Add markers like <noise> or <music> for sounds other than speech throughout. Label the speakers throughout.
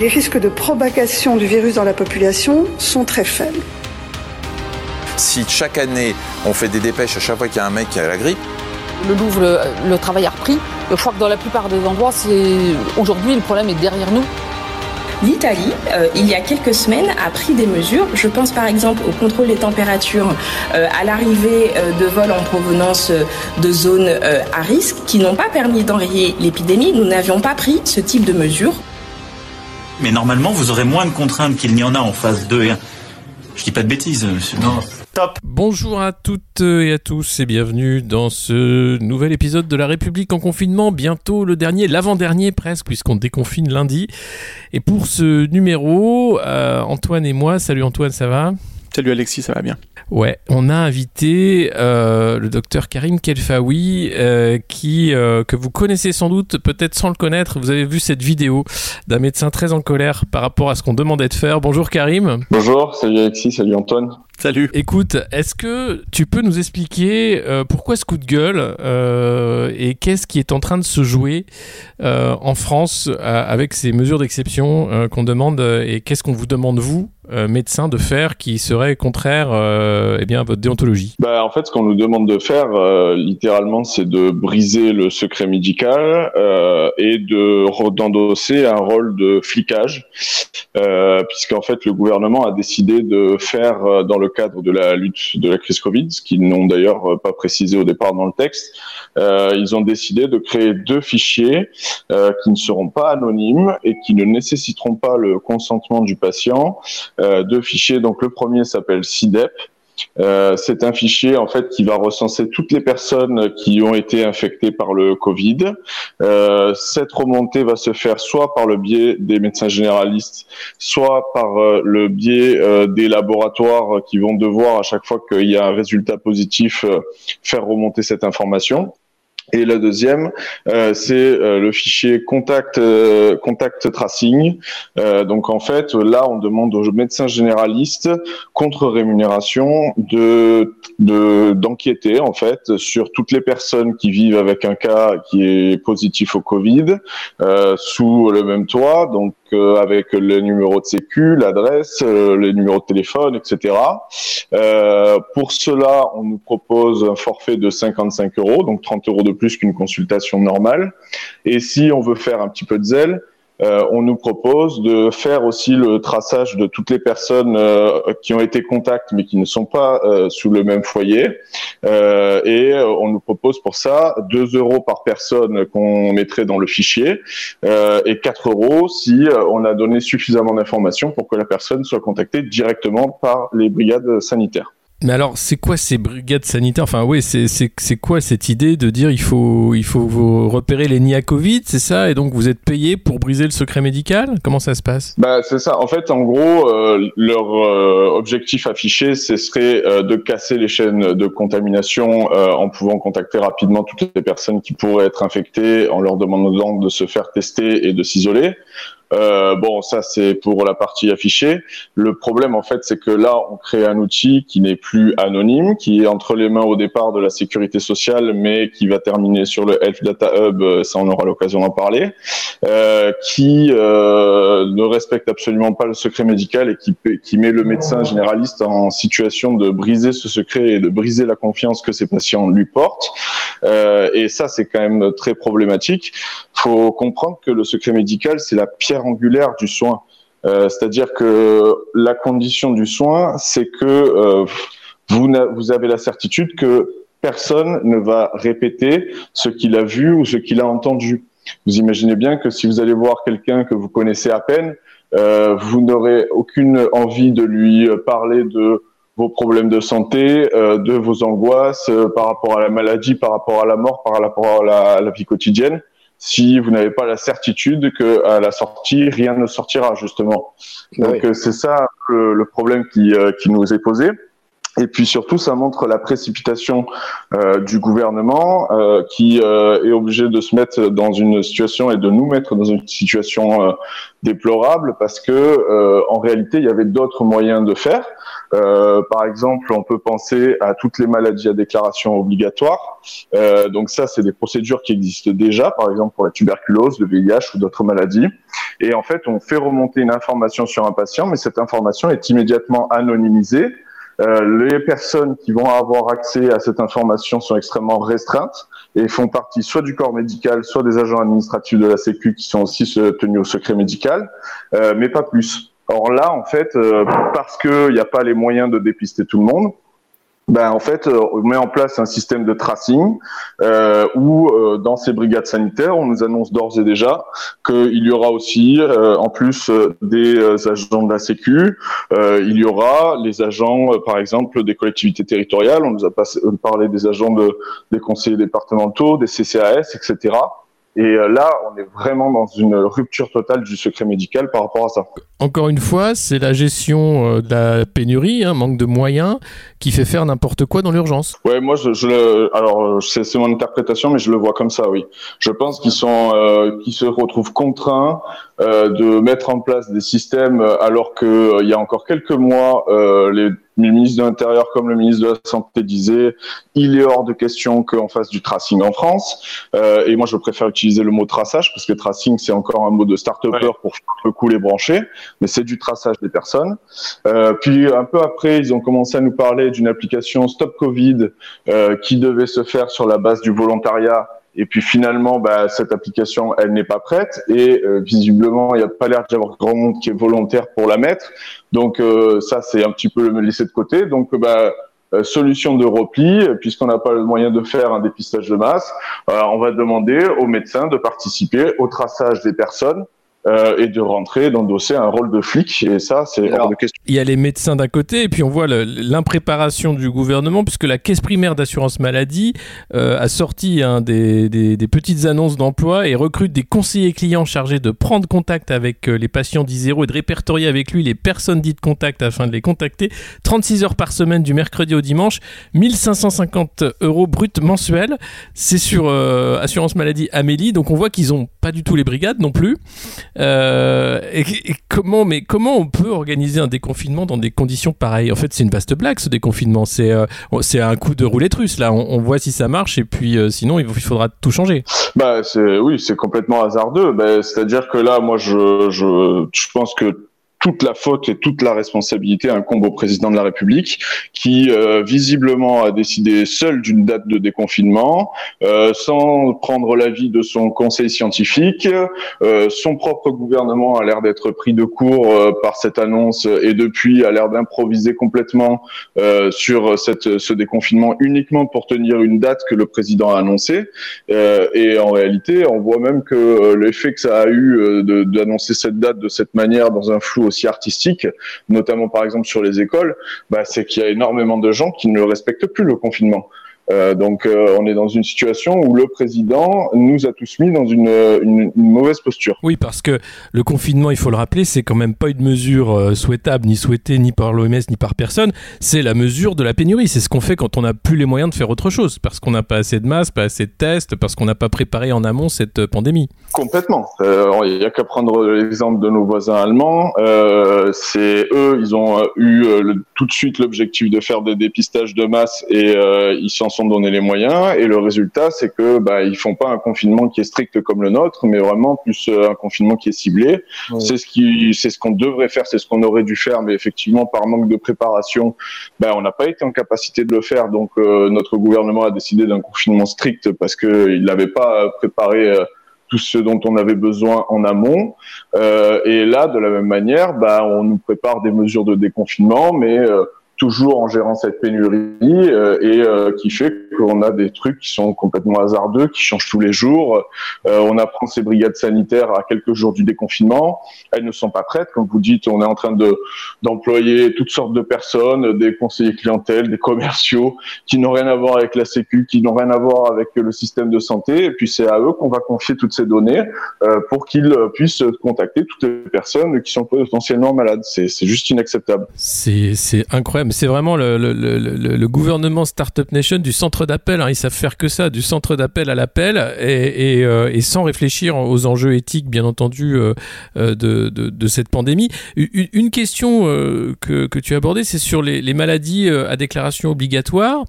Speaker 1: Les risques de propagation du virus dans la population sont très faibles.
Speaker 2: Si chaque année on fait des dépêches à chaque fois qu'il y a un mec qui a la grippe,
Speaker 3: le Louvre, le, travail a repris. Je crois que dans la plupart des endroits, c'est aujourd'hui le problème est derrière nous.
Speaker 4: L'Italie, euh, il y a quelques semaines, a pris des mesures. Je pense par exemple au contrôle des températures euh, à l'arrivée euh, de vols en provenance de zones à risque qui n'ont pas permis d'enrayer l'épidémie. Nous n'avions pas pris ce type de mesures.
Speaker 5: Mais normalement, vous aurez moins de contraintes qu'il n'y en a en phase 2 et 1. Je dis pas de bêtises, monsieur.
Speaker 6: Non. Top.
Speaker 7: Bonjour à toutes et à tous et bienvenue dans ce nouvel épisode de La République en confinement. Bientôt le dernier, l'avant-dernier presque, puisqu'on déconfine lundi. Et pour ce numéro, euh, Antoine et moi, salut Antoine, ça va?
Speaker 8: Salut Alexis, ça va bien.
Speaker 7: Ouais, on a invité euh, le docteur Karim Kelfaoui, euh, qui euh, que vous connaissez sans doute, peut-être sans le connaître. Vous avez vu cette vidéo d'un médecin très en colère par rapport à ce qu'on demandait de faire. Bonjour Karim.
Speaker 9: Bonjour, salut Alexis, salut Antoine.
Speaker 7: Salut. Écoute, est-ce que tu peux nous expliquer pourquoi ce coup de gueule et qu'est-ce qui est en train de se jouer en France avec ces mesures d'exception qu'on demande et qu'est-ce qu'on vous demande vous euh, médecin de faire qui serait contraire euh, eh bien, à votre déontologie?
Speaker 9: Bah, En fait, ce qu'on nous demande de faire, euh, littéralement, c'est de briser le secret médical euh, et de d'endosser un rôle de flicage, euh, puisqu'en fait, le gouvernement a décidé de faire, euh, dans le cadre de la lutte de la crise Covid, ce qu'ils n'ont d'ailleurs pas précisé au départ dans le texte, ils ont décidé de créer deux fichiers qui ne seront pas anonymes et qui ne nécessiteront pas le consentement du patient euh, deux fichiers. Donc le premier s'appelle CIDEP. Euh, c'est un fichier en fait qui va recenser toutes les personnes qui ont été infectées par le Covid. Euh, cette remontée va se faire soit par le biais des médecins généralistes, soit par euh, le biais des laboratoires qui vont devoir à chaque fois qu'il y a un résultat positif faire remonter cette information. Et la deuxième, euh, c'est euh, le fichier contact euh, contact tracing. donc en fait, là, on demande aux médecins généralistes contre rémunération de d'enquêter en fait sur toutes les personnes qui vivent avec un cas qui est positif au Covid sous le même toit. Donc euh, avec le numéro de sécu, l'adresse, euh, les numéros de téléphone, etc. Euh, pour cela, on nous propose un forfait de 55 euros, donc 30 euros de plus qu'une consultation normale. Et si on veut faire un petit peu de zèle, euh, on nous propose de faire aussi le traçage de toutes les personnes euh, qui ont été contacts mais qui ne sont pas euh, sous le même foyer. et on nous propose pour ça 2 euros par personne qu'on mettrait dans le fichier et 4 euros si on a donné suffisamment d'informations pour que la personne soit contactée directement par les brigades sanitaires.
Speaker 7: Mais alors, c'est quoi ces brigades sanitaires? Enfin, oui, c'est quoi cette idée de dire il faut, il faut repérer les nids Covid, c'est ça? Et donc, vous êtes payé pour briser le secret médical? Comment ça se passe?
Speaker 9: Bah, C'est ça. En fait, en gros, euh, leur euh, objectif affiché, ce serait euh, de casser les chaînes de contamination en pouvant contacter rapidement toutes les personnes qui pourraient être infectées, en leur demandant de se faire tester et de s'isoler. Euh, bon, ça c'est pour la partie affichée. Le problème en fait, c'est que là, on crée un outil qui n'est plus anonyme, qui est entre les mains au départ de la sécurité sociale, mais qui va terminer sur le Health Data Hub. Euh, ça, on aura l'occasion d'en parler. Euh, qui euh, ne respecte absolument pas le secret médical et qui, qui met le médecin généraliste en situation de briser ce secret et de briser la confiance que ses patients lui portent. Euh, et ça, c'est quand même très problématique. Faut comprendre que le secret médical, c'est la pierre angulaire du soin. Euh, c'est-à-dire que la condition du soin, c'est que euh, vous, avez la certitude que personne ne va répéter ce qu'il a vu ou ce qu'il a entendu. Vous imaginez bien que si vous allez voir quelqu'un que vous connaissez à peine, euh, vous n'aurez aucune envie de lui parler de vos problèmes de santé, de vos angoisses par rapport à la maladie, par rapport à la mort, par rapport à la vie quotidienne si vous n'avez pas la certitude que à la sortie rien ne sortira justement. Donc euh, c'est ça le, problème qui, euh, qui nous est posé. Et puis surtout, ça montre la précipitation euh, du gouvernement euh, qui euh, est obligé de se mettre dans une situation et de nous mettre dans une situation déplorable parce que en réalité, il y avait d'autres moyens de faire. Euh, par exemple, on peut penser à toutes les maladies à déclaration obligatoire. Euh, donc ça, c'est des procédures qui existent déjà, par exemple pour la tuberculose, le VIH ou d'autres maladies. Et en fait, on fait remonter une information sur un patient, mais cette information est immédiatement anonymisée. Euh, les personnes qui vont avoir accès à cette information sont extrêmement restreintes et font partie soit du corps médical, soit des agents administratifs de la Sécu qui sont aussi tenus au secret médical, euh, mais pas plus. Or là, en fait, euh, parce qu'il n'y a pas les moyens de dépister tout le monde, ben, en fait, euh, on met en place un système de tracing euh, où, dans ces brigades sanitaires, on nous annonce d'ores et déjà qu'il y aura aussi, en plus des agents de la Sécu, il y aura les agents, par exemple, des collectivités territoriales. On nous a parlé des agents de, des conseillers départementaux, des CCAS, etc. Et euh, là, on est vraiment dans une rupture totale du secret médical par rapport à ça.
Speaker 7: Encore une fois, c'est la gestion euh, de la pénurie, hein, manque de moyens, qui fait faire n'importe quoi dans l'urgence.
Speaker 9: Ouais, moi, je, je le, alors euh, c'est mon interprétation, mais je le vois comme ça, oui. Je pense qu'ils sont, euh, qu'ils se retrouvent contraints euh, de mettre en place des systèmes alors que il y a encore quelques mois, les le ministre de l'Intérieur comme le ministre de la Santé disait, il est hors de question qu'on fasse du tracing en France. Euh, et moi, je préfère utiliser le mot traçage parce que tracing, c'est encore un mot de start-upper pour faire le coup les brancher, mais c'est du traçage des personnes. Euh, puis un peu après, ils ont commencé à nous parler d'une application Stop Covid euh, qui devait se faire sur la base du volontariat et puis finalement, bah, cette application, elle n'est pas prête et euh, visiblement, il n'y a pas l'air d'y avoir grand monde qui est volontaire pour la mettre. Donc euh, ça, c'est un petit peu le laisser de côté. Donc bah, euh, solution de repli, puisqu'on n'a pas le moyen de faire un dépistage de masse, on va demander aux médecins de participer au traçage des personnes euh, et de rentrer, d'endosser un rôle de flic. Et ça, c'est hors de question.
Speaker 7: Il y a les médecins d'un côté, et puis on voit l'impréparation du gouvernement, puisque la caisse primaire d'assurance maladie euh, a sorti hein, des, des, des, petites annonces d'emploi et recrute des conseillers clients chargés de prendre contact avec euh, les patients d'Isero et de répertorier avec lui les personnes dites contact afin de les contacter. 36 heures par semaine du mercredi au dimanche, 1550 euros brut mensuels. C'est sur assurance maladie Amélie, donc on voit qu'ils ont pas du tout les brigades non plus. Euh, et, comment, mais comment on peut organiser un déconfinement dans des conditions pareilles? En fait, c'est une vaste blague ce déconfinement. C'est euh, c'est un coup de roulette russe là. On, voit si ça marche et puis euh, sinon il, faudra tout changer.
Speaker 9: Bah oui, c'est complètement hasardeux. Bah, C'est-à-dire que là, moi, je, je, je pense que toute la faute et toute la responsabilité incombe au président de la République qui euh, visiblement a décidé seul d'une date de déconfinement euh, sans prendre l'avis de son conseil scientifique. Euh, son propre gouvernement a l'air d'être pris de court euh, par cette annonce et depuis a l'air d'improviser complètement euh, sur cette, ce déconfinement uniquement pour tenir une date que le président a annoncée. et en réalité, on voit même que l'effet que ça a eu d'annoncer cette date de cette manière dans un flou aussi artistique, notamment par exemple sur les écoles, bah, c'est qu'il y a énormément de gens qui ne respectent plus le confinement. Euh, donc euh, on est dans une situation où le président nous a tous mis dans une, une, mauvaise posture.
Speaker 7: Oui, parce que le confinement, il faut le rappeler, c'est quand même pas une mesure euh, souhaitable, ni souhaitée, ni par l'OMS, ni par personne. C'est la mesure de la pénurie. C'est ce qu'on fait quand on n'a plus les moyens de faire autre chose, parce qu'on n'a pas assez de masques, pas assez de tests, parce qu'on n'a pas préparé en amont cette pandémie.
Speaker 9: Complètement. Il n'y a qu'à prendre l'exemple de nos voisins allemands. c'est eux, ils ont eu tout de suite l'objectif de faire des dépistages de masse et ils s'en sont donner les moyens et le résultat c'est que bah ils font pas un confinement qui est strict comme le nôtre mais vraiment plus euh, un confinement qui est ciblé. C'est ce qui c'est ce qu'on devrait faire c'est ce qu'on aurait dû faire mais effectivement par manque de préparation bah, on n'a pas été en capacité de le faire. Donc euh, notre gouvernement a décidé d'un confinement strict parce que il n'avait pas préparé euh, tout ce dont on avait besoin en amont. et là, de la même manière, bah, on nous prépare des mesures de déconfinement, mais toujours en gérant cette pénurie euh, et euh, qui fait qu'on a des trucs qui sont complètement hasardeux, qui changent tous les jours. Euh, on apprend ces brigades sanitaires à quelques jours du déconfinement. Elles ne sont pas prêtes. Comme vous dites, on est en train de d'employer toutes sortes de personnes, des conseillers clientèle, des commerciaux, qui n'ont rien à voir avec la Sécu, qui n'ont rien à voir avec le système de santé. Et puis c'est à eux qu'on va confier toutes ces données pour qu'ils puissent contacter toutes les personnes qui sont potentiellement malades. C'est juste inacceptable.
Speaker 7: C'est incroyable c'est vraiment le, gouvernement Startup Nation du centre d'appel. Hein. Ils savent faire que ça, du centre d'appel à l'appel, et, euh, sans réfléchir aux enjeux éthiques, bien entendu, euh, euh de, cette pandémie. Une, question que, tu as abordée, c'est sur les, les, maladies à déclaration obligatoire.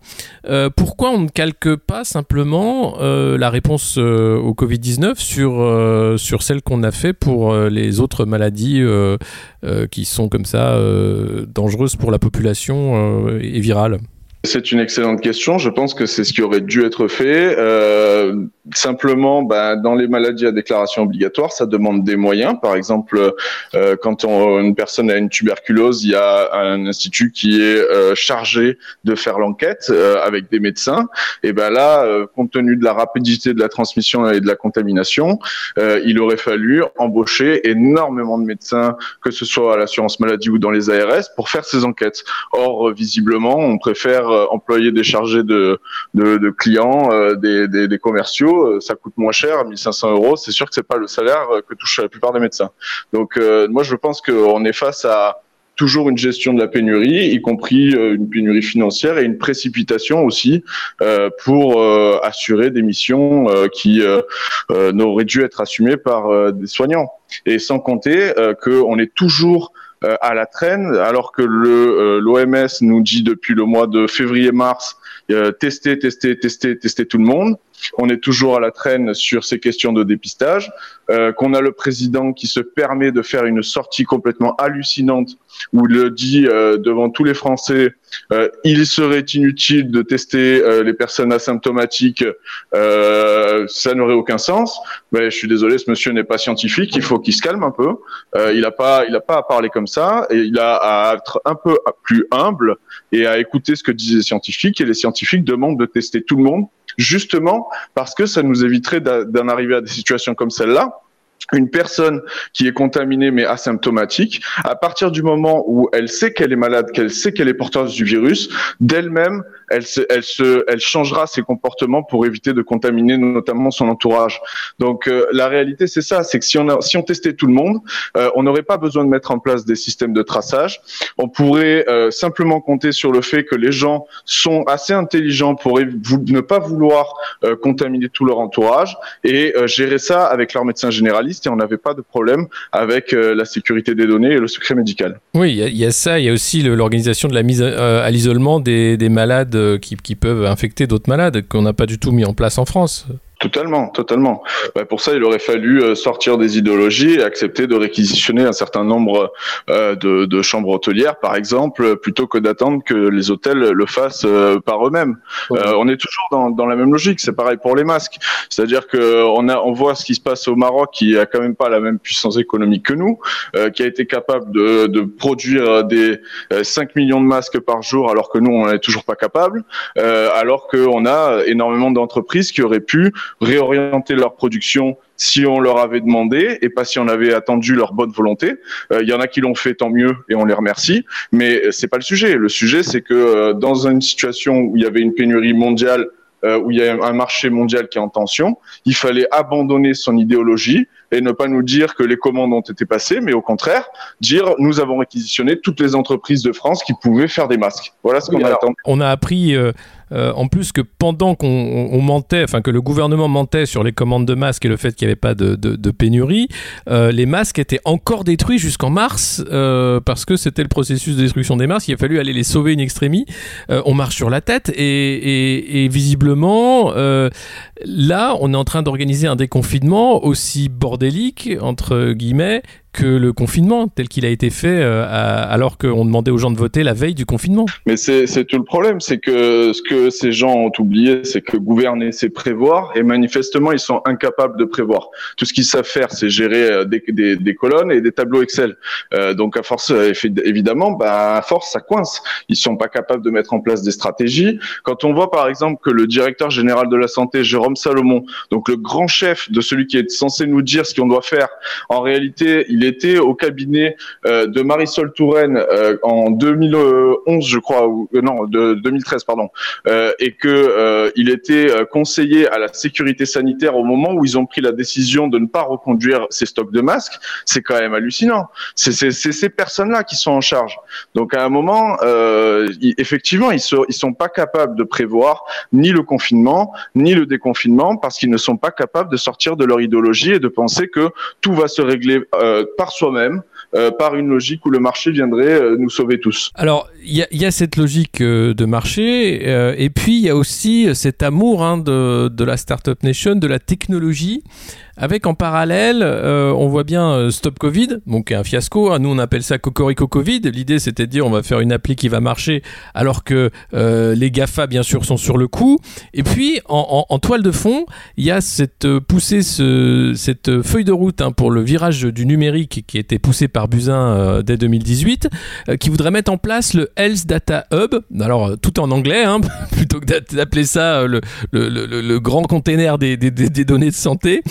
Speaker 7: pourquoi on ne calque pas simplement la réponse au Covid-19 sur, sur celle qu'on a fait pour les autres maladies qui sont comme ça dangereuses pour la population et virales
Speaker 9: c'est une excellente question. Je pense que c'est ce qui aurait dû être fait. Euh, simplement, bah, dans les maladies à déclaration obligatoire, ça demande des moyens. Par exemple, euh, quand on, une personne a une tuberculose, il y a un institut qui est euh, chargé de faire l'enquête euh, avec des médecins. Et ben là, euh, compte tenu de la rapidité de la transmission et de la contamination, il aurait fallu embaucher énormément de médecins, que ce soit à l'assurance maladie ou dans les ARS, pour faire ces enquêtes. Or, visiblement, on préfère euh, employer des chargés de, de, clients, euh, des, des, commerciaux, euh, ça coûte moins cher, 1500 euros. C'est sûr que c'est pas le salaire que touchent la plupart des médecins. Donc moi je pense qu'on est face à toujours une gestion de la pénurie, y compris une pénurie financière et une précipitation aussi pour assurer des missions qui n'auraient dû être assumées par des soignants. Et sans compter qu'on est toujours euh, à la traîne, alors que euh, l'OMS nous dit depuis le mois de février-mars euh, tester, tester, tester, tester tout le monde. On est toujours à la traîne sur ces questions de dépistage. Euh, qu'on a le président qui se permet de faire une sortie complètement hallucinante où il le dit euh, devant tous les Français, euh, il serait inutile de tester euh, les personnes asymptomatiques, euh, ça n'aurait aucun sens. Mais je suis désolé, ce monsieur n'est pas scientifique, il faut qu'il se calme un peu. il n'a pas, il a pas à parler comme ça, et il a à être un peu plus humble et à écouter ce que disent les scientifiques. Et les scientifiques demandent de tester tout le monde justement parce que ça nous éviterait d'en arriver à des situations comme celle-là une personne qui est contaminée mais asymptomatique, à partir du moment où elle sait qu'elle est malade, qu'elle sait qu'elle est porteuse du virus, d'elle-même, elle, se, elle, se, elle changera ses comportements pour éviter de contaminer notamment son entourage. Donc euh, la réalité, c'est ça, c'est que si on, a, si on testait tout le monde, euh, on n'aurait pas besoin de mettre en place des systèmes de traçage. On pourrait euh, simplement compter sur le fait que les gens sont assez intelligents pour ne pas vouloir contaminer tout leur entourage et gérer ça avec leur médecin généraliste et on n'avait pas de problème avec la sécurité des données et le secret médical.
Speaker 7: Oui, il y, a ça, il y a aussi l'organisation de la mise à l'isolement des, des malades qui, qui peuvent infecter d'autres malades qu'on n'a pas du tout mis en place en France.
Speaker 9: Totalement, totalement. Bah, pour ça, il aurait fallu euh, sortir des idéologies et accepter de réquisitionner un certain nombre euh, de, de, chambres hôtelières, par exemple, plutôt que d'attendre que les hôtels le fassent euh, par eux-mêmes. on est toujours dans, dans la même logique. C'est pareil pour les masques. C'est-à-dire que on a, on voit ce qui se passe au Maroc, qui a quand même pas la même puissance économique que nous, qui a été capable de, de produire des 5 millions de masques par jour, alors que nous, on n'est toujours pas capable. alors qu'on a énormément d'entreprises qui auraient pu réorienter leur production si on leur avait demandé et pas si on avait attendu leur bonne volonté. Il euh, y en a qui l'ont fait, tant mieux, et on les remercie. Mais c'est pas le sujet. Le sujet, c'est que euh, dans une situation où il y avait une pénurie mondiale, euh, où il y a un marché mondial qui est en tension, il fallait abandonner son idéologie et ne pas nous dire que les commandes ont été passées, mais au contraire, dire nous avons réquisitionné toutes les entreprises de France qui pouvaient faire des masques. Voilà ce qu'on a attendu.
Speaker 7: On a appris euh, en plus que pendant qu'on mentait, enfin que le gouvernement mentait sur les commandes de masques et le fait qu'il n'y avait pas de, de, pénurie, euh, les masques étaient encore détruits jusqu'en mars euh, parce que c'était le processus de destruction des masques. Il a fallu aller les sauver in extremis. on marche sur la tête et, et, et visiblement, là, on est en train d'organiser un déconfinement aussi entre guillemets que le confinement tel qu'il a été fait euh, alors qu'on demandait aux gens de voter la veille du confinement.
Speaker 9: Mais c'est tout le problème, c'est que ce que ces gens ont oublié, c'est que gouverner, c'est prévoir, et manifestement, ils sont incapables de prévoir. Tout ce qu'ils savent faire, c'est gérer euh, des, des, des, colonnes et des tableaux Excel. Euh, donc à force, évidemment, bah, à force, ça coince. Ils sont pas capables de mettre en place des stratégies. Quand on voit par exemple que le directeur général de la santé, Jérôme Salomon, donc le grand chef de celui qui est censé nous dire ce qu'on doit faire, en réalité, il il était au cabinet de Marisol Touraine en 2011, je crois, ou non, de 2013, pardon, et que il était conseiller à la sécurité sanitaire au moment où ils ont pris la décision de ne pas reconduire ces stocks de masques, c'est quand même hallucinant. C'est ces personnes-là qui sont en charge. Donc à un moment, effectivement, ils sont, ils sont pas capables de prévoir ni le confinement, ni le déconfinement, parce qu'ils ne sont pas capables de sortir de leur idéologie et de penser que tout va se régler euh, par soi-même, euh, par une logique où le marché viendrait euh, nous sauver tous.
Speaker 7: Alors, il y a, cette logique de marché, et puis il y a aussi cet amour hein, de la Startup Nation, de la technologie avec en parallèle, euh, on voit bien euh, Stop Covid, donc un fiasco. Hein. Nous, on appelle ça Cocorico Covid. L'idée, c'était de dire on va faire une appli qui va marcher, alors que euh, les GAFA, bien sûr, sont sur le coup. Et puis, en, toile de fond, il y a cette poussée, ce, cette feuille de route hein, pour le virage du numérique qui été poussée par Buzyn dès 2018, qui voudrait mettre en place le Health Data Hub. Alors, tout en anglais, hein, <laughs> plutôt que d'appeler ça le, grand container des données de santé.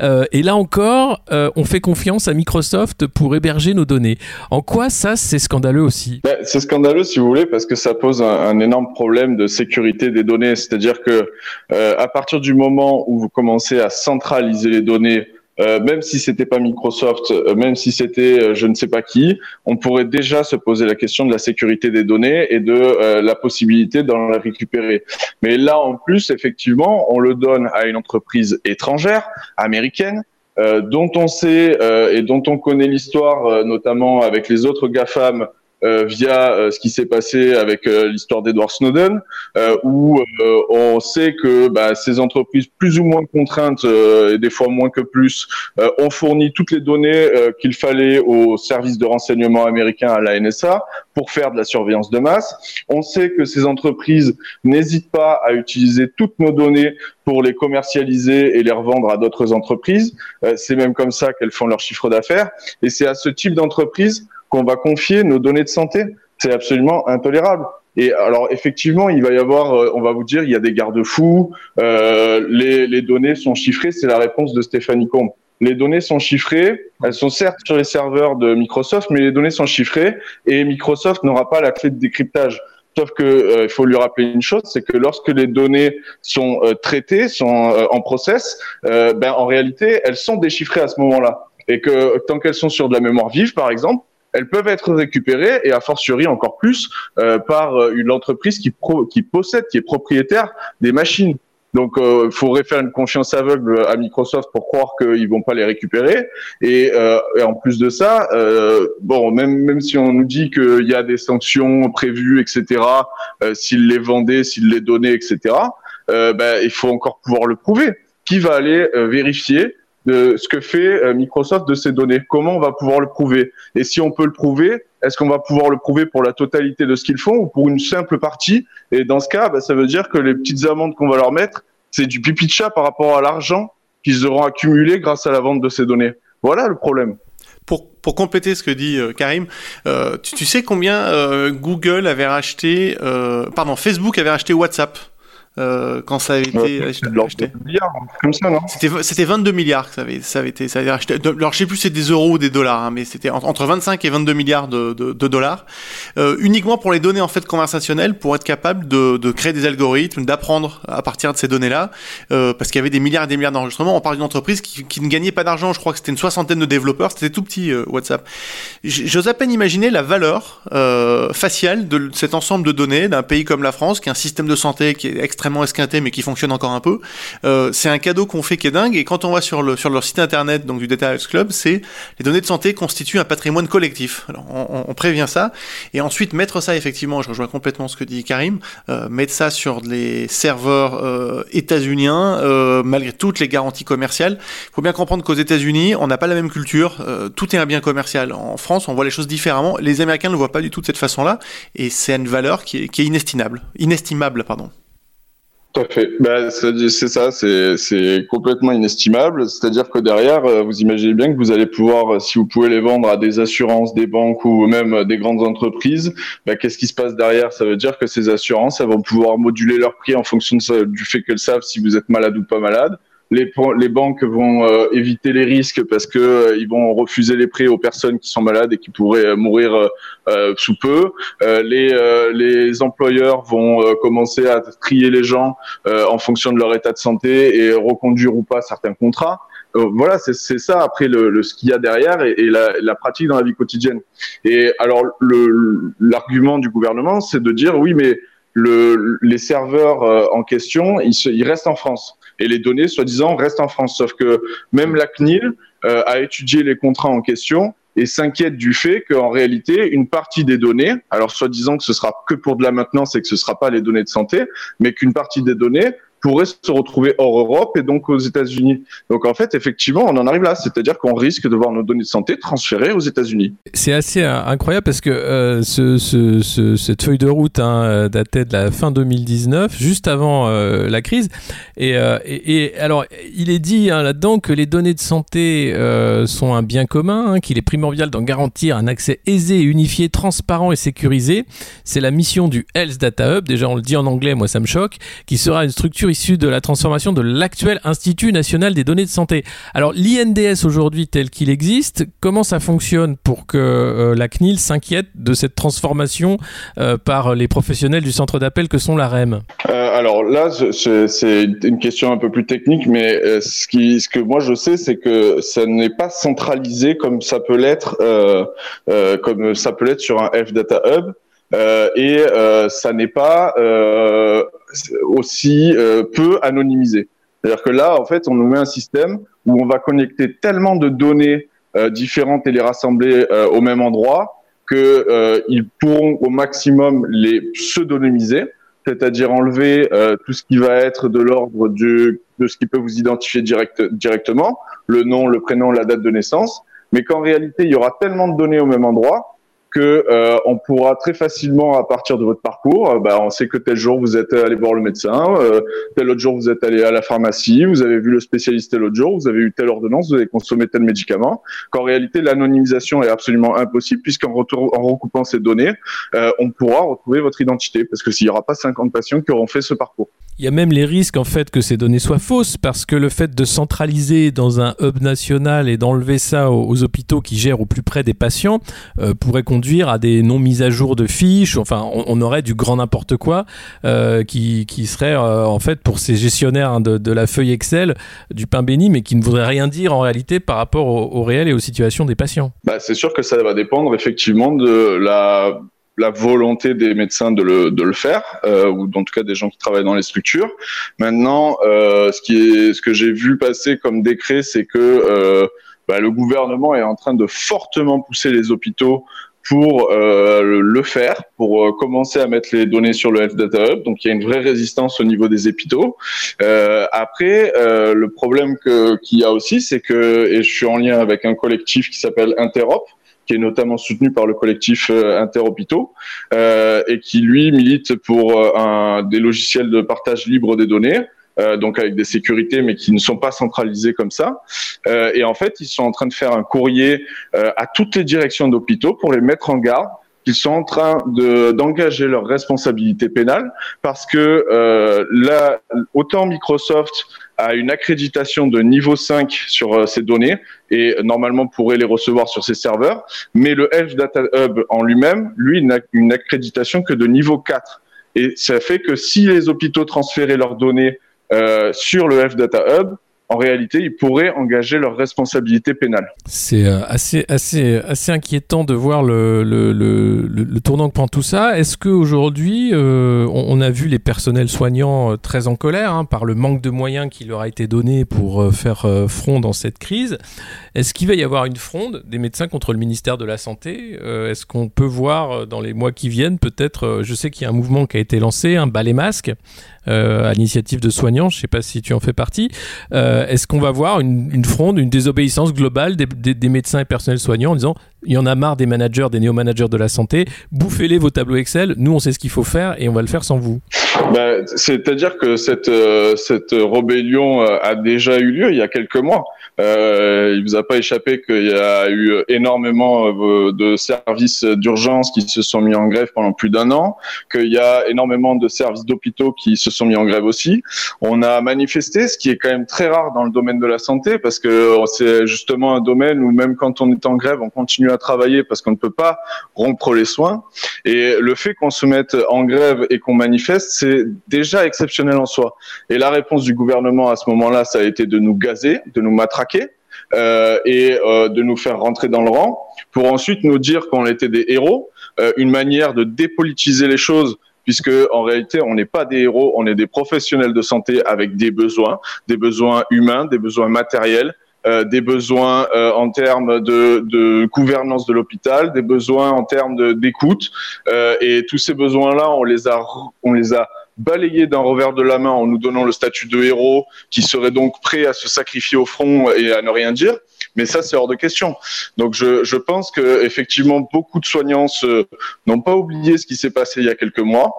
Speaker 7: Euh, et là encore, euh, on fait confiance à Microsoft pour héberger nos données. En quoi ça, c'est scandaleux aussi?
Speaker 9: Ben, C'est scandaleux, si vous voulez, parce que ça pose un, énorme problème de sécurité des données. C'est-à-dire que euh, à partir du moment où vous commencez à centraliser les données euh, même si c'était pas Microsoft, euh, même si c'était euh, je ne sais pas qui, on pourrait déjà se poser la question de la sécurité des données et de la possibilité d'en récupérer. Mais là, en plus, effectivement, on le donne à une entreprise étrangère, américaine, dont on sait et dont on connaît l'histoire, notamment avec les autres GAFAM euh, via euh, ce qui s'est passé avec euh, l'histoire d'Edward Snowden, où on sait que bah, ces entreprises plus ou moins contraintes et des fois moins que plus ont fourni toutes les données qu'il fallait au service de renseignement américain à la NSA pour faire de la surveillance de masse. On sait que ces entreprises n'hésitent pas à utiliser toutes nos données pour les commercialiser et les revendre à d'autres entreprises. c'est même comme ça qu'elles font leur chiffre d'affaires. Et c'est à ce type d'entreprise qu'on va confier nos données de santé. C'est absolument intolérable. Et alors effectivement, il va y avoir, euh, on va vous dire, il y a des garde-fous, euh, les, les, données sont chiffrées, c'est la réponse de Stéphanie Combe. Les données sont chiffrées, elles sont certes sur les serveurs de Microsoft, mais les données sont chiffrées et Microsoft n'aura pas la clé de décryptage. Sauf que euh, il faut lui rappeler une chose, c'est que lorsque les données sont euh, traitées, sont en process, ben en réalité, elles sont déchiffrées à ce moment-là. Et que tant qu'elles sont sur de la mémoire vive, par exemple, elles peuvent être récupérées et a fortiori encore plus euh, par euh, une entreprise qui, qui possède, qui est propriétaire des machines. Donc, il euh, faudrait faire une confiance aveugle à Microsoft pour croire qu'ils vont pas les récupérer. Et, euh, et en plus de ça, euh, bon, même même si on nous dit qu'il y a des sanctions prévues, etc., s'ils les vendaient, s'ils les donnaient, etc., ben, il faut encore pouvoir le prouver. Qui va aller vérifier de ce que fait euh, Microsoft de ces données. Comment on va pouvoir le prouver? Et si on peut le prouver, est-ce qu'on va pouvoir le prouver pour la totalité de ce qu'ils font ou pour une simple partie? Et dans ce cas, bah, ça veut dire que les petites amendes qu'on va leur mettre, c'est du pipi de chat par rapport à l'argent qu'ils auront accumulé grâce à la vente de ces données. Voilà le problème.
Speaker 6: Pour, pour compléter ce que dit euh, Karim, euh, tu, sais combien Google avait racheté, pardon, Facebook avait racheté WhatsApp? Euh, quand ça avait été acheté. C'était 22 milliards que ça avait, ça avait été, ça avait acheté. Alors je sais plus c'est des euros ou des dollars, hein, mais c'était entre 25 et 22 milliards de, de, de dollars, euh, uniquement pour les données en fait conversationnelles, pour être capable de, de créer des algorithmes, d'apprendre à partir de ces données-là, euh, parce qu'il y avait des milliards et des milliards d'enregistrements. On parle d'une entreprise qui, qui, ne gagnait pas d'argent, je crois que c'était une soixantaine de développeurs, c'était tout petit WhatsApp. J'ose à peine imaginer la valeur faciale de cet ensemble de données d'un pays comme la France, qui a un système de santé qui est extrêmement esquinté mais qui fonctionne encore un peu. Euh, c'est un cadeau qu'on fait qui est dingue et quand on va sur, le, sur leur site internet donc du Data House Club, c'est les données de santé constituent un patrimoine collectif. Alors on, on, prévient ça et ensuite mettre ça effectivement, je rejoins complètement ce que dit Karim, euh, mettre ça sur les serveurs euh, états-uniens euh, malgré toutes les garanties commerciales. Il faut bien comprendre qu'aux États-Unis, on n'a pas la même culture. Euh, tout est un bien commercial. En France, on voit les choses différemment. Les Américains ne le voient pas du tout de cette façon-là et c'est une valeur qui est, qui est inestimable, inestimable pardon.
Speaker 9: Fait. Ben, c'est ça, c'est complètement inestimable. C'est-à-dire que derrière, euh, vous imaginez bien que vous allez pouvoir, euh, si vous pouvez les vendre à des assurances, des banques ou même euh, des grandes entreprises, ben, qu'est-ce qui se passe derrière? Ça veut dire que ces assurances, elles vont pouvoir moduler leur prix en fonction du fait qu'elles savent si vous êtes malade ou pas malade les, les banques vont éviter les risques parce que ils vont refuser les prêts aux personnes qui sont malades et qui pourraient mourir sous peu. les, les employeurs vont commencer à trier les gens en fonction de leur état de santé et reconduire ou pas certains contrats. voilà, c'est ça après le, le ce qu'il y a derrière et, la, la, pratique dans la vie quotidienne. Et alors l'argument du gouvernement, c'est de dire oui, mais le, les serveurs euh, en question, ils, se, ils, restent en France. Et les données, soi-disant, restent en France. Sauf que même la CNIL euh, a étudié les contrats en question et s'inquiète du fait qu'en réalité, une partie des données, alors soi-disant que ce sera que pour de la maintenance et que ce sera pas les données de santé, mais qu'une partie des données pourrait se retrouver hors Europe et donc aux États-Unis. Donc en fait, effectivement, on en arrive là, c'est-à-dire qu'on risque de voir nos données de santé transférées aux États-Unis.
Speaker 7: C'est assez euh, incroyable parce que euh, ce, ce, ce, cette feuille de route hein, euh, datait de la fin 2019, juste avant la crise. Et, alors, il est dit hein, là-dedans que les données de santé sont un bien commun, hein, qu'il est primordial d'en garantir un accès aisé, unifié, transparent et sécurisé. C'est la mission du Health Data Hub. Déjà, on le dit en anglais, moi ça me choque, qui sera une structure issu de la transformation de l'actuel Institut national des données de santé. Alors l'INDS aujourd'hui tel qu'il existe, comment ça fonctionne pour que euh, la CNIL s'inquiète de cette transformation euh, par les professionnels du centre d'appel que sont la REM
Speaker 9: euh, Alors là, c'est une question un peu plus technique, mais ce, que moi je sais, c'est que ça n'est pas centralisé comme ça peut l'être, comme ça sur un F-Data Hub. Euh, et ça n'est pas aussi peu anonymisé. C'est-à-dire que là, en fait, on nous met un système où on va connecter tellement de données différentes et les rassembler au même endroit que ils pourront au maximum les pseudonymiser, c'est-à-dire enlever tout ce qui va être de l'ordre de ce qui peut vous identifier direct, directement, le nom, le prénom, la date de naissance, mais qu'en réalité, il y aura tellement de données au même endroit euh, on pourra très facilement à partir de votre parcours, euh, bah, on sait que tel jour vous êtes allé voir le médecin, euh, tel autre jour vous êtes allé à la pharmacie, vous avez vu le spécialiste tel autre jour, vous avez eu telle ordonnance, vous avez consommé tel médicament. Qu'en réalité l'anonymisation est absolument impossible puisqu'en en recoupant ces données, on pourra retrouver votre identité parce que s'il n'y aura pas 50 patients qui auront fait ce parcours.
Speaker 7: Il y a même les risques en fait que ces données soient fausses parce que le fait de centraliser dans un hub national et d'enlever ça aux, aux, hôpitaux qui gèrent au plus près des patients euh, pourrait conduire à des non mises à jour de fiches. Enfin, on, aurait du grand n'importe quoi euh, qui, qui serait euh, en fait pour ces gestionnaires hein, de, de, la feuille Excel du pain béni, mais qui ne voudrait rien dire en réalité par rapport au, au réel et aux situations des patients.
Speaker 9: Bah, c'est sûr que ça va dépendre effectivement de la la volonté des médecins de le, de le faire, euh, ou en tout cas des gens qui travaillent dans les structures. Maintenant, euh, ce, qui est, ce que j'ai vu passer comme décret, c'est que euh, bah, le gouvernement est en train de fortement pousser les hôpitaux pour euh, le faire, pour euh, commencer à mettre les données sur le Health Data Hub. Donc il y a une vraie résistance au niveau des hôpitaux. Euh, après, euh, le problème qu'il y a aussi, c'est que, et je suis en lien avec un collectif qui s'appelle Interop, qui est notamment soutenu par le collectif euh, Interhôpitaux euh, et qui lui milite pour euh, un, des logiciels de partage libre des données. Euh, donc avec des sécurités, mais qui ne sont pas centralisées comme ça. Euh, et en fait, ils sont en train de faire un courrier euh, à toutes les directions d'hôpitaux pour les mettre en garde qu'ils sont en train de d'engager leur responsabilité pénale parce que euh, là, autant Microsoft a une accréditation de niveau 5 sur euh, ces données et normalement pourrait les recevoir sur ses serveurs, mais le Health Data Hub en lui-même, lui, n'a une accréditation que de niveau 4. Et ça fait que si les hôpitaux transféraient leurs données euh, sur le Health Data Hub, en réalité, ils pourraient engager leur responsabilité pénale.
Speaker 7: C'est euh, assez, assez, assez inquiétant de voir le, le, le, le tournant que prend tout ça. Est-ce qu'aujourd'hui, euh, on, a vu les personnels soignants euh, très en colère hein, par le manque de moyens qui leur a été donné pour euh, faire front dans cette crise? Est-ce qu'il va y avoir une fronde des médecins contre le ministère de la Santé? Est-ce qu'on peut voir dans les mois qui viennent, peut-être, je sais qu'il y a un mouvement qui a été lancé, un balai masque, à l'initiative de soignants, je ne sais pas si tu en fais partie. Euh, est-ce qu'on va voir une, une, fronde, une désobéissance globale des, des, des, médecins et personnels soignants en disant il y en a marre des managers, des néo-managers de la santé. Bouffez-les vos tableaux Excel. Nous, on sait ce qu'il faut faire et on va le faire sans vous.
Speaker 9: Ben, C'est-à-dire que cette, euh, cette rébellion euh, a déjà eu lieu il y a quelques mois. Euh, il vous a pas échappé qu'il y a eu énormément euh, de services d'urgence qui se sont mis en grève pendant plus d'un an, qu'il y a énormément de services d'hôpitaux qui se sont mis en grève aussi. On a manifesté, ce qui est quand même très rare dans le domaine de la santé, parce que c'est justement un domaine où même quand on est en grève, on continue à travailler parce qu'on ne peut pas rompre les soins. Et le fait qu'on se mette en grève et qu'on manifeste, c'est déjà exceptionnel en soi. Et la réponse du gouvernement à ce moment-là, ça a été de nous gazer, de nous matraquer. Euh, et euh, de nous faire rentrer dans le rang pour ensuite nous dire qu'on était des héros, euh, une manière de dépolitiser les choses puisque en réalité on n'est pas des héros, on est des professionnels de santé avec des besoins, des besoins humains, des besoins matériels, des besoins en termes de, gouvernance de l'hôpital, des besoins en termes d'écoute, et tous ces besoins-là, on les a balayés d'un revers de la main en nous donnant le statut de héros, qui serait donc prêt à se sacrifier au front et à ne rien dire. Mais ça, c'est hors de question. Donc, je, je pense que effectivement, beaucoup de soignants n'ont pas oublié ce qui s'est passé il y a quelques mois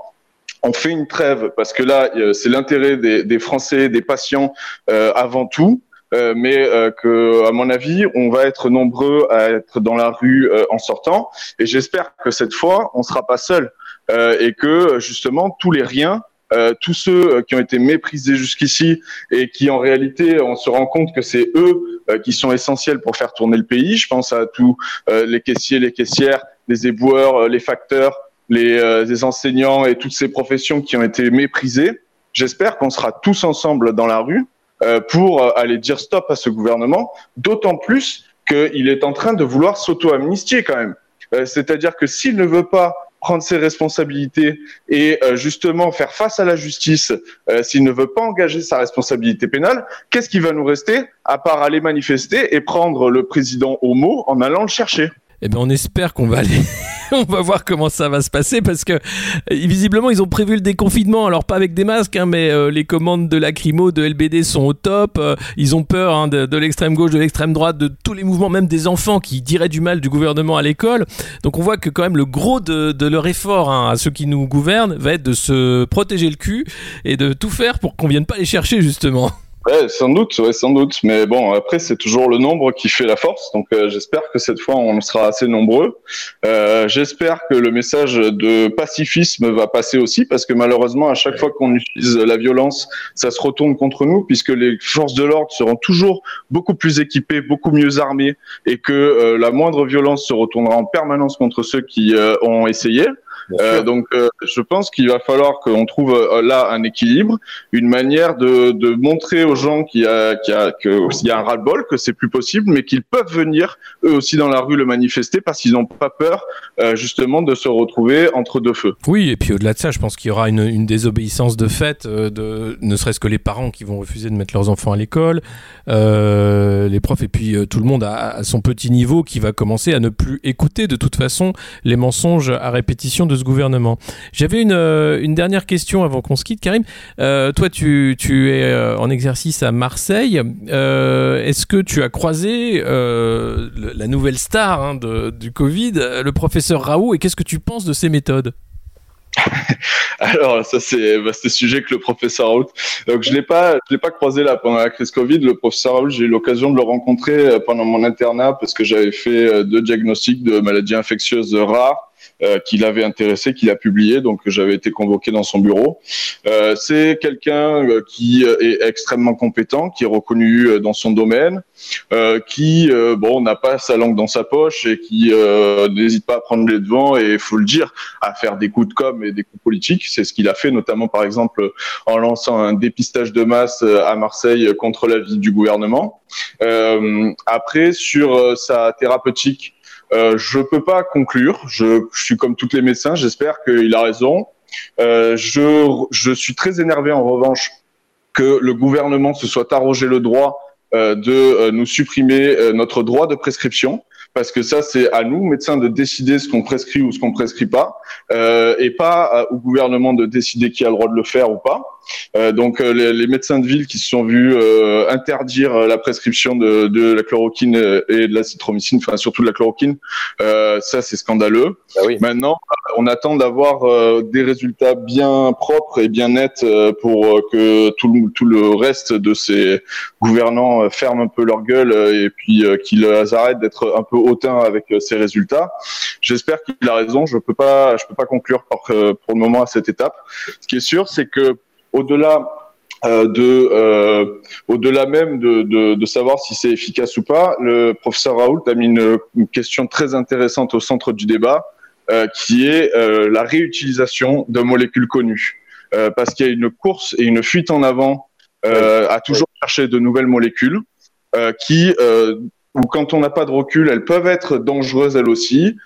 Speaker 9: on fait une trêve parce que là, c'est l'intérêt des, des, Français, des patients euh, avant tout. Euh, mais euh, que, à mon avis, on va être nombreux à être dans la rue euh, en sortant. Et j'espère que cette fois, on sera pas seul et que justement tous les riens euh, tous ceux qui ont été méprisés jusqu'ici et qui en réalité on se rend compte que c'est eux qui sont essentiels pour faire tourner le pays. Je pense à tous les caissiers, les caissières, les éboueurs, les facteurs, les, les, enseignants et toutes ces professions qui ont été méprisées. J'espère qu'on sera tous ensemble dans la rue euh, pour euh, aller dire stop à ce gouvernement, d'autant plus qu'il est en train de vouloir s'auto-amnistier quand même. Euh, c'est-à-dire que s'il ne veut pas prendre ses responsabilités et justement faire face à la justice, s'il ne veut pas engager sa responsabilité pénale, qu'est-ce qui va nous rester à part aller manifester et prendre le président au mot en allant le chercher?
Speaker 7: Eh bien, on espère qu'on va aller. <laughs> on va voir comment ça va se passer parce que visiblement ils ont prévu le déconfinement. Alors pas avec des masques, hein, mais euh, les commandes de lacrymo, de LBD sont au top. Euh, ils ont peur hein, de, l'extrême gauche, de l'extrême droite, de tous les mouvements, même des enfants qui diraient du mal du gouvernement à l'école. Donc on voit que quand même le gros de, leur effort hein, à ceux qui nous gouvernent va être de se protéger le cul et de tout faire pour qu'on vienne pas les chercher justement.
Speaker 9: Ouais, sans doute, ouais, sans doute. Mais bon, après, c'est toujours le nombre qui fait la force. Donc, euh, j'espère que cette fois, on sera assez nombreux. Euh, j'espère que le message de pacifisme va passer aussi, parce que malheureusement, à chaque fois qu'on utilise la violence, ça se retourne contre nous, puisque les forces de l'ordre seront toujours beaucoup plus équipées, beaucoup mieux armées, et que euh, la moindre violence se retournera en permanence contre ceux qui ont essayé. Euh, donc, euh, je pense qu'il va falloir qu'on trouve euh, là un équilibre, une manière de, de montrer aux gens qu'il y a, qu'il y a, qu'il y a un ras-le-bol, que c'est plus possible, mais qu'ils peuvent venir eux aussi dans la rue le manifester parce qu'ils n'ont pas peur justement de se retrouver entre deux feux.
Speaker 7: Oui, et puis au-delà de ça, je pense qu'il y aura une, une désobéissance de fait, de ne serait-ce que les parents qui vont refuser de mettre leurs enfants à l'école, les profs et puis tout le monde à, à son petit niveau qui va commencer à ne plus écouter de toute façon les mensonges à répétition de gouvernement. J'avais une, euh, une, dernière question avant qu'on se quitte, Karim. Euh, toi, tu, es euh, en exercice à Marseille. Est-ce que tu as croisé la nouvelle star hein, du Covid, le professeur Raoult, et qu'est-ce que tu penses de ses méthodes? <laughs>
Speaker 9: Alors ça c'est bah, c'est sujet que le professeur Raoult. Donc je l'ai pas l'ai pas croisé là pendant la crise Covid. Le professeur Raoult j'ai eu l'occasion de le rencontrer pendant mon internat parce que j'avais fait deux diagnostics de maladies infectieuses rares euh, qui l'avait intéressé, qu'il a publié. Donc j'avais été convoqué dans son bureau. Euh, c'est quelqu'un euh, qui est extrêmement compétent, qui est reconnu dans son domaine, qui bon n'a pas sa langue dans sa poche et qui n'hésite pas à prendre les devants et faut le dire, à faire des coups de com et des coups politiques. C'est ce qu'il a fait, notamment par exemple en lançant un dépistage de masse à Marseille contre l'avis du gouvernement. après sur sa thérapeutique euh, je peux pas conclure. Je, suis comme tous les médecins. J'espère qu'il a raison. Euh, je, je suis très énervé en revanche que le gouvernement se soit arrogé le droit euh, de euh, nous supprimer notre droit de prescription parce que ça, c'est à nous, médecins, de décider ce qu'on prescrit ou ce qu'on prescrit pas, et pas au gouvernement de décider qui a le droit de le faire ou pas. Donc les, médecins de ville qui se sont vus interdire la prescription de, de, la chloroquine et de la citromycine, enfin surtout de la chloroquine, ça c'est scandaleux.
Speaker 2: Ah oui.
Speaker 9: Maintenant, on attend d'avoir des résultats bien propres et bien nets pour que tout, tout le reste de ces gouvernants ferment un peu leur gueule et puis qu'ils arrêtent d'être un peu hautains avec ces résultats. J'espère qu'il a raison. Je peux pas, je peux pas conclure pour, pour le moment à cette étape. Ce qui est sûr, c'est que au-delà euh, de euh, au-delà même de, de, de, savoir si c'est efficace ou pas, le professeur Raoult a mis une, une question très intéressante au centre du débat, euh, qui est la réutilisation de molécules connues, parce qu'il y a une course et une fuite en avant à toujours chercher de nouvelles molécules qui, ou quand on n'a pas de recul, elles peuvent être dangereuses elles aussi,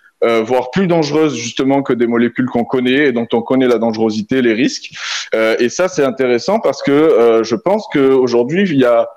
Speaker 9: voire plus dangereuses justement que des molécules qu'on connaît et dont on connaît la dangerosité, les risques. Euh, et ça, c'est intéressant parce que euh, je pense qu'aujourd'hui, il y a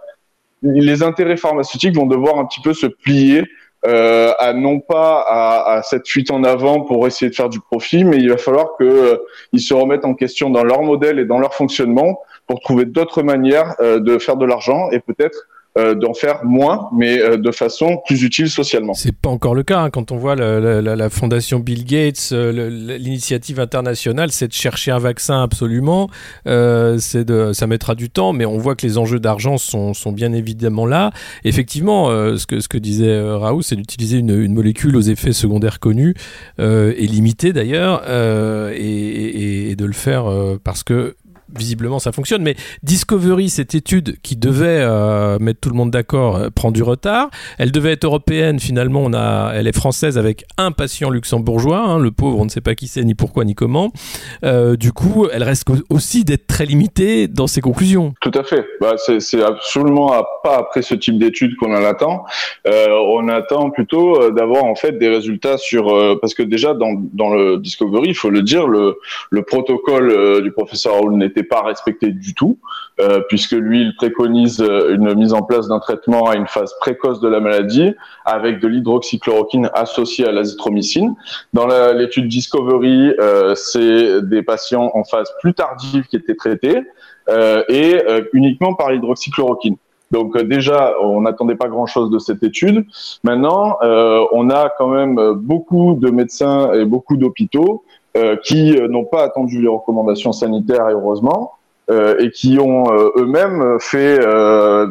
Speaker 9: les intérêts pharmaceutiques vont devoir un petit peu se plier euh, à non pas à, à, cette fuite en avant pour essayer de faire du profit, mais il va falloir qu'ils euh, se remettent en question dans leur modèle et dans leur fonctionnement pour trouver d'autres manières euh, de faire de l'argent et peut-être euh, d'en faire moins, mais euh, de façon plus utile socialement.
Speaker 7: C'est pas encore le cas hein. quand on voit la, fondation Bill Gates, euh, l'initiative internationale, c'est de chercher un vaccin absolument. c'est de, ça mettra du temps, mais on voit que les enjeux d'argent sont, bien évidemment là. Effectivement, ce que disait Raoult, c'est d'utiliser une, molécule aux effets secondaires connus et limités d'ailleurs, et, de le faire parce que visiblement ça fonctionne. Mais Discovery, cette étude qui devait euh, mettre tout le monde d'accord, euh, prend du retard. Elle devait être européenne, finalement, on a, elle est française avec un patient luxembourgeois. Hein, le pauvre, on ne sait pas qui c'est, ni pourquoi, ni comment. Euh, du coup, elle risque aussi d'être très limitée dans ses conclusions.
Speaker 9: Tout à fait. Bah, c'est absolument pas après ce type d'étude qu'on en attend. On attend plutôt d'avoir en fait des résultats sur parce que déjà dans, dans le Discovery, il faut le dire, le, le protocole du professeur Raoul n'était pas respecté du tout, euh, puisque lui, il préconise euh, une mise en place d'un traitement à une phase précoce de la maladie avec de l'hydroxychloroquine associée à l'azithromycine. Dans l'étude Discovery, euh, c'est des patients en phase plus tardive qui étaient traités euh, et euh, uniquement par l'hydroxychloroquine. Donc déjà, on n'attendait pas grand-chose de cette étude. Maintenant, on a quand même beaucoup de médecins et beaucoup d'hôpitaux euh, qui euh, n'ont pas attendu les recommandations sanitaires, heureusement, euh, et qui ont eux-mêmes fait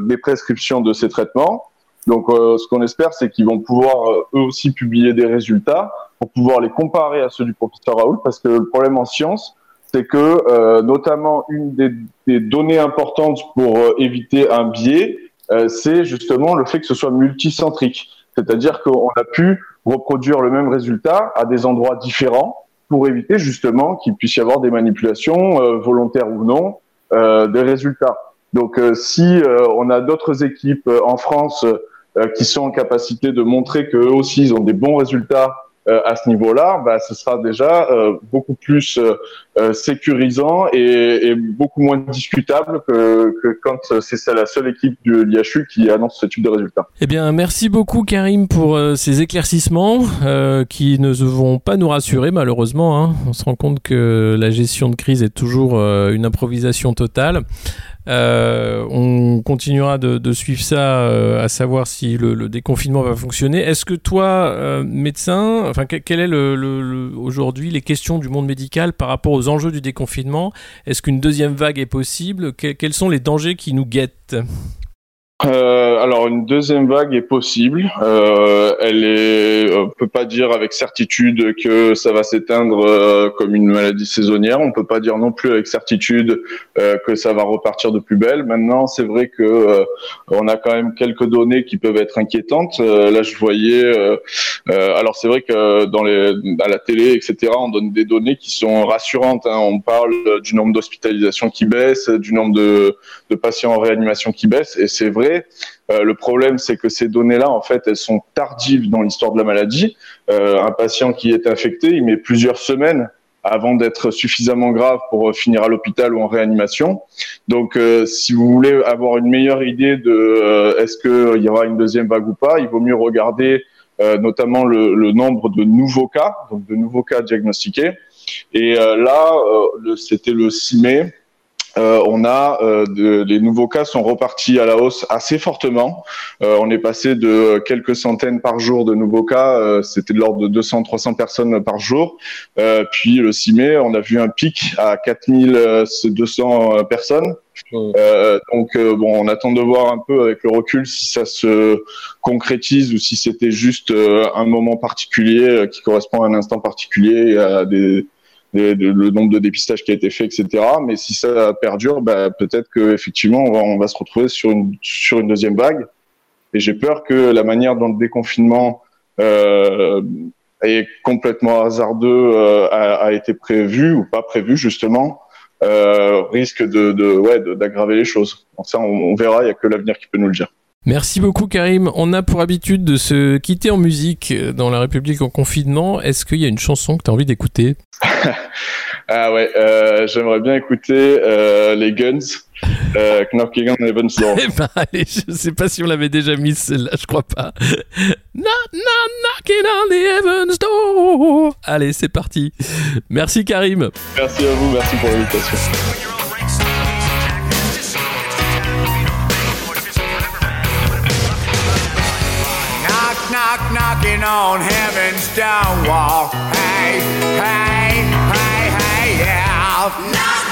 Speaker 9: des prescriptions de ces traitements. Donc, ce qu'on espère, c'est qu'ils vont pouvoir eux aussi publier des résultats pour pouvoir les comparer à ceux du professeur Raoul, parce que le problème en science, c'est que notamment une des, des, données importantes pour éviter un biais, c'est justement le fait que ce soit multicentrique. C'est-à-dire qu'on a pu reproduire le même résultat à des endroits différents pour éviter justement qu'il puisse y avoir des manipulations euh, volontaires ou non euh, des résultats. Donc euh, si euh, on a d'autres équipes en France qui sont en capacité de montrer qu'eux aussi ils ont des bons résultats euh, à ce niveau-là, bah, ce sera déjà euh, beaucoup plus euh, sécurisant et, et, beaucoup moins discutable que, que quand c'est la seule équipe de l'IHU qui annonce ce type de résultats.
Speaker 7: Eh bien, merci beaucoup Karim pour ces éclaircissements qui ne vont pas nous rassurer malheureusement. Hein. On se rend compte que la gestion de crise est toujours une improvisation totale. Euh, on continuera de, suivre ça, euh, à savoir si le, déconfinement va fonctionner. Est-ce que toi, euh, médecin, enfin, quel est le, aujourd'hui les questions du monde médical par rapport aux enjeux du déconfinement? Est-ce qu'une deuxième vague est possible? Quels sont les dangers qui nous guettent?
Speaker 9: Euh, alors une deuxième vague est possible. Euh, elle est, on peut pas dire avec certitude que ça va s'éteindre euh, comme une maladie saisonnière. On peut pas dire non plus avec certitude euh, que ça va repartir de plus belle. Maintenant, c'est vrai que euh, on a quand même quelques données qui peuvent être inquiétantes. Euh, là, je voyais. alors c'est vrai que dans les, à la télé, etc., on donne des données qui sont rassurantes. Hein. On parle du nombre d'hospitalisations qui baisse, du nombre de, de patients en réanimation qui baisse, et c'est vrai euh, le problème, c'est que ces données-là, en fait, elles sont tardives dans l'histoire de la maladie. Euh, un patient qui est infecté, il met plusieurs semaines avant d'être suffisamment grave pour finir à l'hôpital ou en réanimation. Donc, euh, si vous voulez avoir une meilleure idée de euh, est-ce qu'il y aura une deuxième vague ou pas, il vaut mieux regarder euh, notamment le, nombre de nouveaux cas, donc de nouveaux cas diagnostiqués. Et là, c'était le 6 mai, euh, on a euh, les nouveaux cas sont repartis à la hausse assez fortement. Euh, on est passé de quelques centaines par jour de nouveaux cas, c'était de l'ordre de 200-300 personnes par jour. puis le 6 mai, on a vu un pic à 4200 personnes. donc bon, on attend de voir un peu avec le recul si ça se concrétise ou si c'était juste un moment particulier qui correspond à un instant particulier à des le nombre de dépistages qui a été fait, etc. Mais si ça perdure, bah, peut-être qu'effectivement, on va, on va se retrouver sur une, sur une deuxième vague. Et j'ai peur que la manière dont le déconfinement euh, est complètement hasardeux euh, a, été prévu ou pas prévu, justement, euh, risque de, ouais, d'aggraver les choses. ça, on, on verra, il n'y a que l'avenir qui peut nous le dire.
Speaker 7: Merci beaucoup Karim. On a pour habitude de se quitter en musique dans la République en confinement. Est-ce qu'il y a une chanson que tu as envie d'écouter? <laughs>
Speaker 9: Ah ouais, euh, j'aimerais bien écouter euh, les Guns, euh, Knocking on Heaven's Door. <laughs>
Speaker 7: Eh ben allez, je sais pas si on l'avait déjà mis celle-là, je crois pas. Not, not knocking on the Heaven's Door. Allez, c'est parti. Merci Karim.
Speaker 9: Merci à vous, merci pour l'invitation. On heaven's door wall. Hey, hey, hey, hey, yeah.